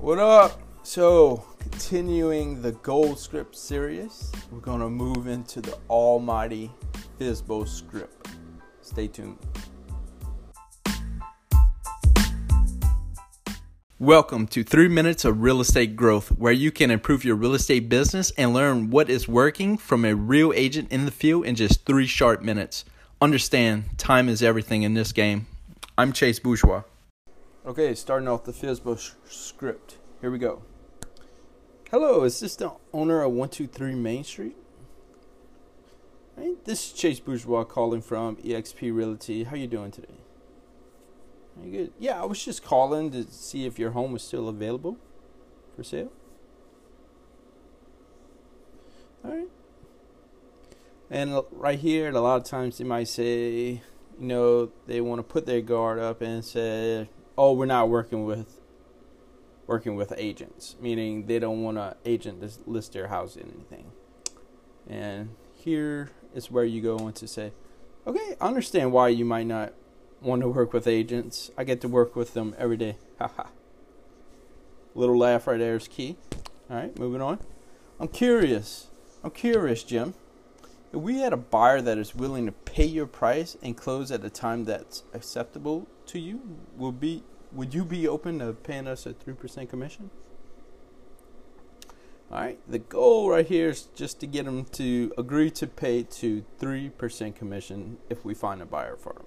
What up? So, continuing the Gold Script series, we're going to move into the almighty FSBO script. Stay tuned. Welcome to 3 Minutes of Real Estate Growth, where you can improve your real estate business and learn what is working from a real agent in the field in just 3 short minutes. Understand, time is everything in this game. I'm Chase Bourgeois. Okay, starting off the FSBO sh- script. Here we go. Hello, is this the owner of 123 Main Street? Right, this is Chase Bourgeois calling from eXp Realty. How you doing today? Are you good? Yeah, I was just calling to see if your home was still available for sale. All right. And right here, a lot of times they might say, you know, they want to put their guard up and say, "Oh, we're not working with working with agents," meaning they don't want an agent to list their house in anything. And here is where you go on to say, "Okay, I understand why you might not want to work with agents. I get to work with them every day." Haha. Little laugh right there is key. All right, moving on. I'm curious. I'm curious, Jim. If we had a buyer that is willing to pay your price and close at a time that's acceptable to you, will be would you be open to paying us a three percent commission? All right. The goal right here is just to get them to agree to pay to three percent commission if we find a buyer for them.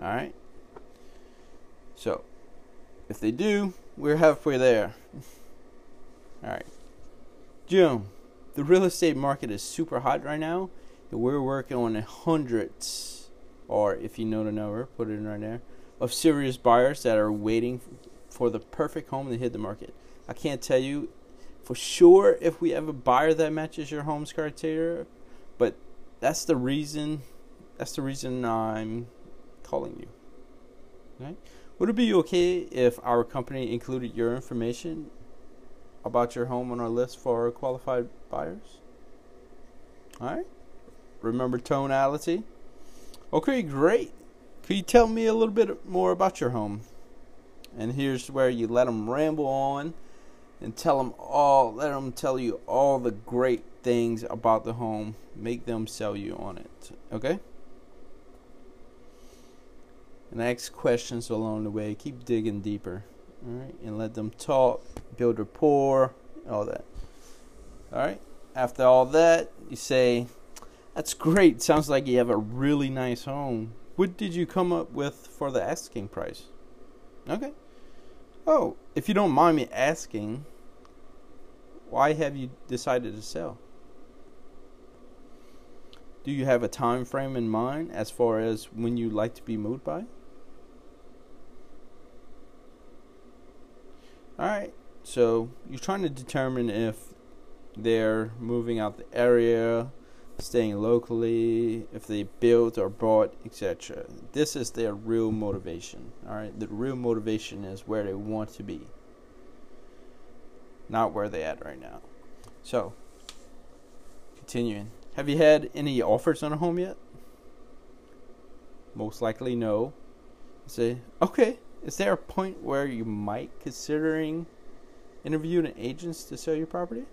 All right. So, if they do, we're halfway there. All right. Jim, the real estate market is super hot right now. We're working on hundreds, or if you know the number, put it in right there, of serious buyers that are waiting for the perfect home to hit the market. I can't tell you for sure if we have a buyer that matches your home's criteria, but that's the reason. That's the reason I'm calling you. Right? Would it be okay if our company included your information about your home on our list for qualified buyers? All right. Remember tonality? Okay, great. Could you tell me a little bit more about your home? And here's where you let them ramble on and tell them all, let them tell you all the great things about the home. Make them sell you on it. Okay? And ask questions along the way. Keep digging deeper. All right? And let them talk, build rapport, all that. All right? After all that, you say, That's great. Sounds like you have a really nice home. What did you come up with for the asking price? Okay. Oh, if you don't mind me asking, why have you decided to sell? Do you have a time frame in mind as far as when you'd like to be moved by? All right. So you're trying to determine if they're moving out the area, staying locally, if they built or bought, etc. This is their real motivation. All right. The real motivation is where they want to be, not where they're at right now. So, continuing. Have you had any offers on a home yet? Most likely no. Say, okay, is there a point where you might considering interviewing agents to sell your property?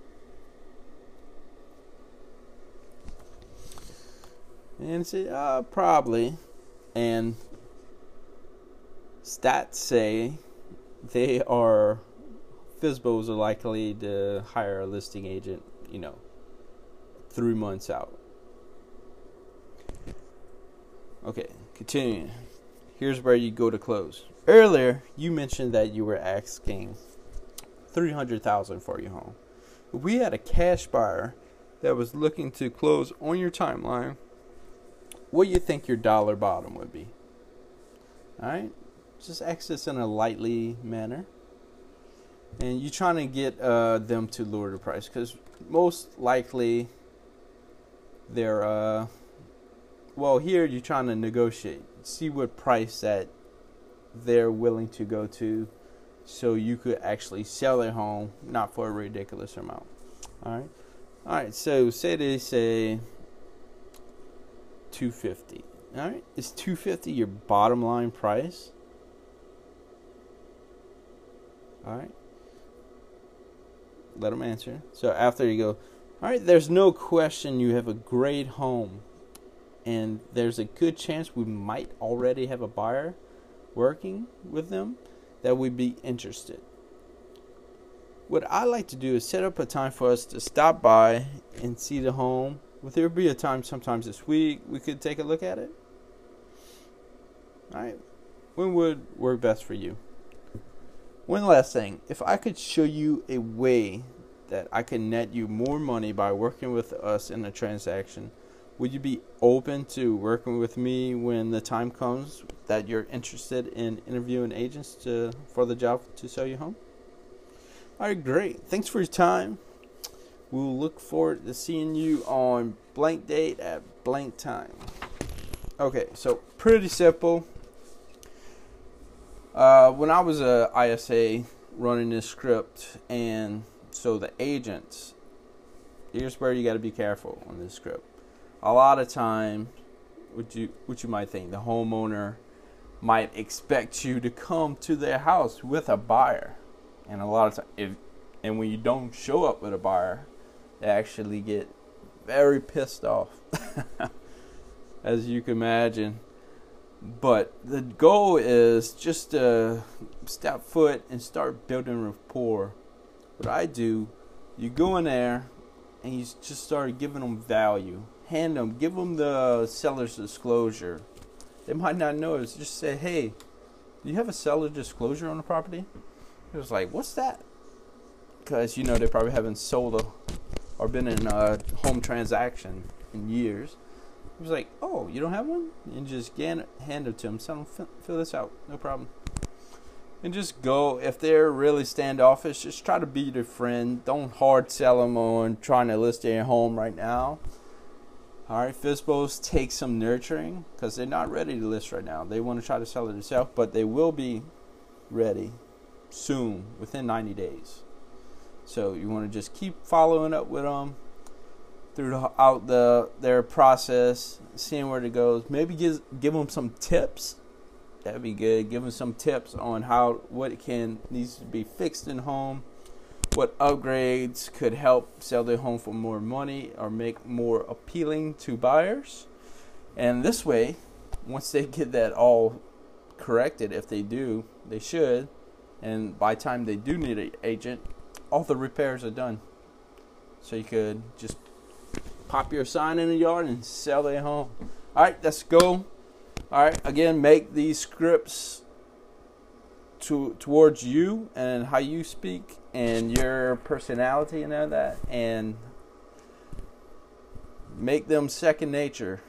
And say, uh, probably. And stats say they are, FSBOs are likely to hire a listing agent, you know, three months out. Okay, continuing. Here's where you go to close. Earlier, you mentioned that you were asking 300,000 for your home. We had a cash buyer that was looking to close on your timeline, what do you think your dollar bottom would be? All right? Just this in a lightly manner. And you're trying to get uh, them to lower the price because most likely they're, uh, well, here you're trying to negotiate. See what price that they're willing to go to so you could actually sell their home not for a ridiculous amount. All right. All right. So say they say 250. All right. Is 250 your bottom line price? All right. let them answer. So after you go, all right, there's no question you have a great home, and there's a good chance we might already have a buyer working with them that would be interested. What I like to do is set up a time for us to stop by and see the home. Would there be a time sometimes this week we could take a look at it? All right. When would work best for you? One last thing. If I could show you a way that I can net you more money by working with us in a transaction, would you be open to working with me when the time comes that you're interested in interviewing agents to for the job to sell you home? All right, great. Thanks for your time. We'll look forward to seeing you on blank date at blank time. Okay, so pretty simple. Uh, when I was a ISA running this script, and so the agents, here's where you got to be careful on this script. A lot of time, what you what you might think, the homeowner might expect you to come to their house with a buyer, and a lot of time, if and when you don't show up with a buyer, actually get very pissed off, as you can imagine but the goal is just to step foot and start building rapport. What I do, you go in there and you just start giving them value. Hand them, give them the seller's disclosure. They might not know it. Just say, hey, do you have a seller disclosure on the property? It was like, what's that? Because, you know, they probably haven't sold a, or been in a home transaction in years. He was like, "Oh, you don't have one?" And just hand it to him. Tell him fill, this out, no problem. And just go. If they're really standoffish, just try to be their friend. Don't hard sell them on trying to list their home right now. All right, FSBOs take some nurturing because they're not ready to list right now. They want to try to sell it themselves, but they will be ready soon, within 90 days. So you want to just keep following up with them throughout the their process, seeing where it goes. Maybe give give them some tips. That'd be good. Give them some tips on how what can needs to be fixed in home, what upgrades could help sell their home for more money or make more appealing to buyers. And this way, once they get that all corrected, if they do, they should. And by the time they do need an agent, all the repairs are done. So you could just pop your sign in the yard and sell their home. All right, let's go. All right, again, make these scripts to towards you and how you speak and your personality and all that, and make them second nature.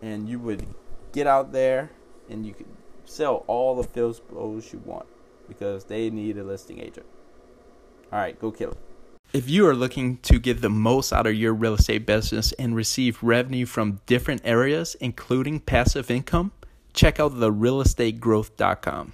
And you would get out there and you could sell all the FSBOs you want because they need a listing agent. All right, go kill it. If you are looking to get the most out of your real estate business and receive revenue from different areas, including passive income, check out therealestategrowth.com.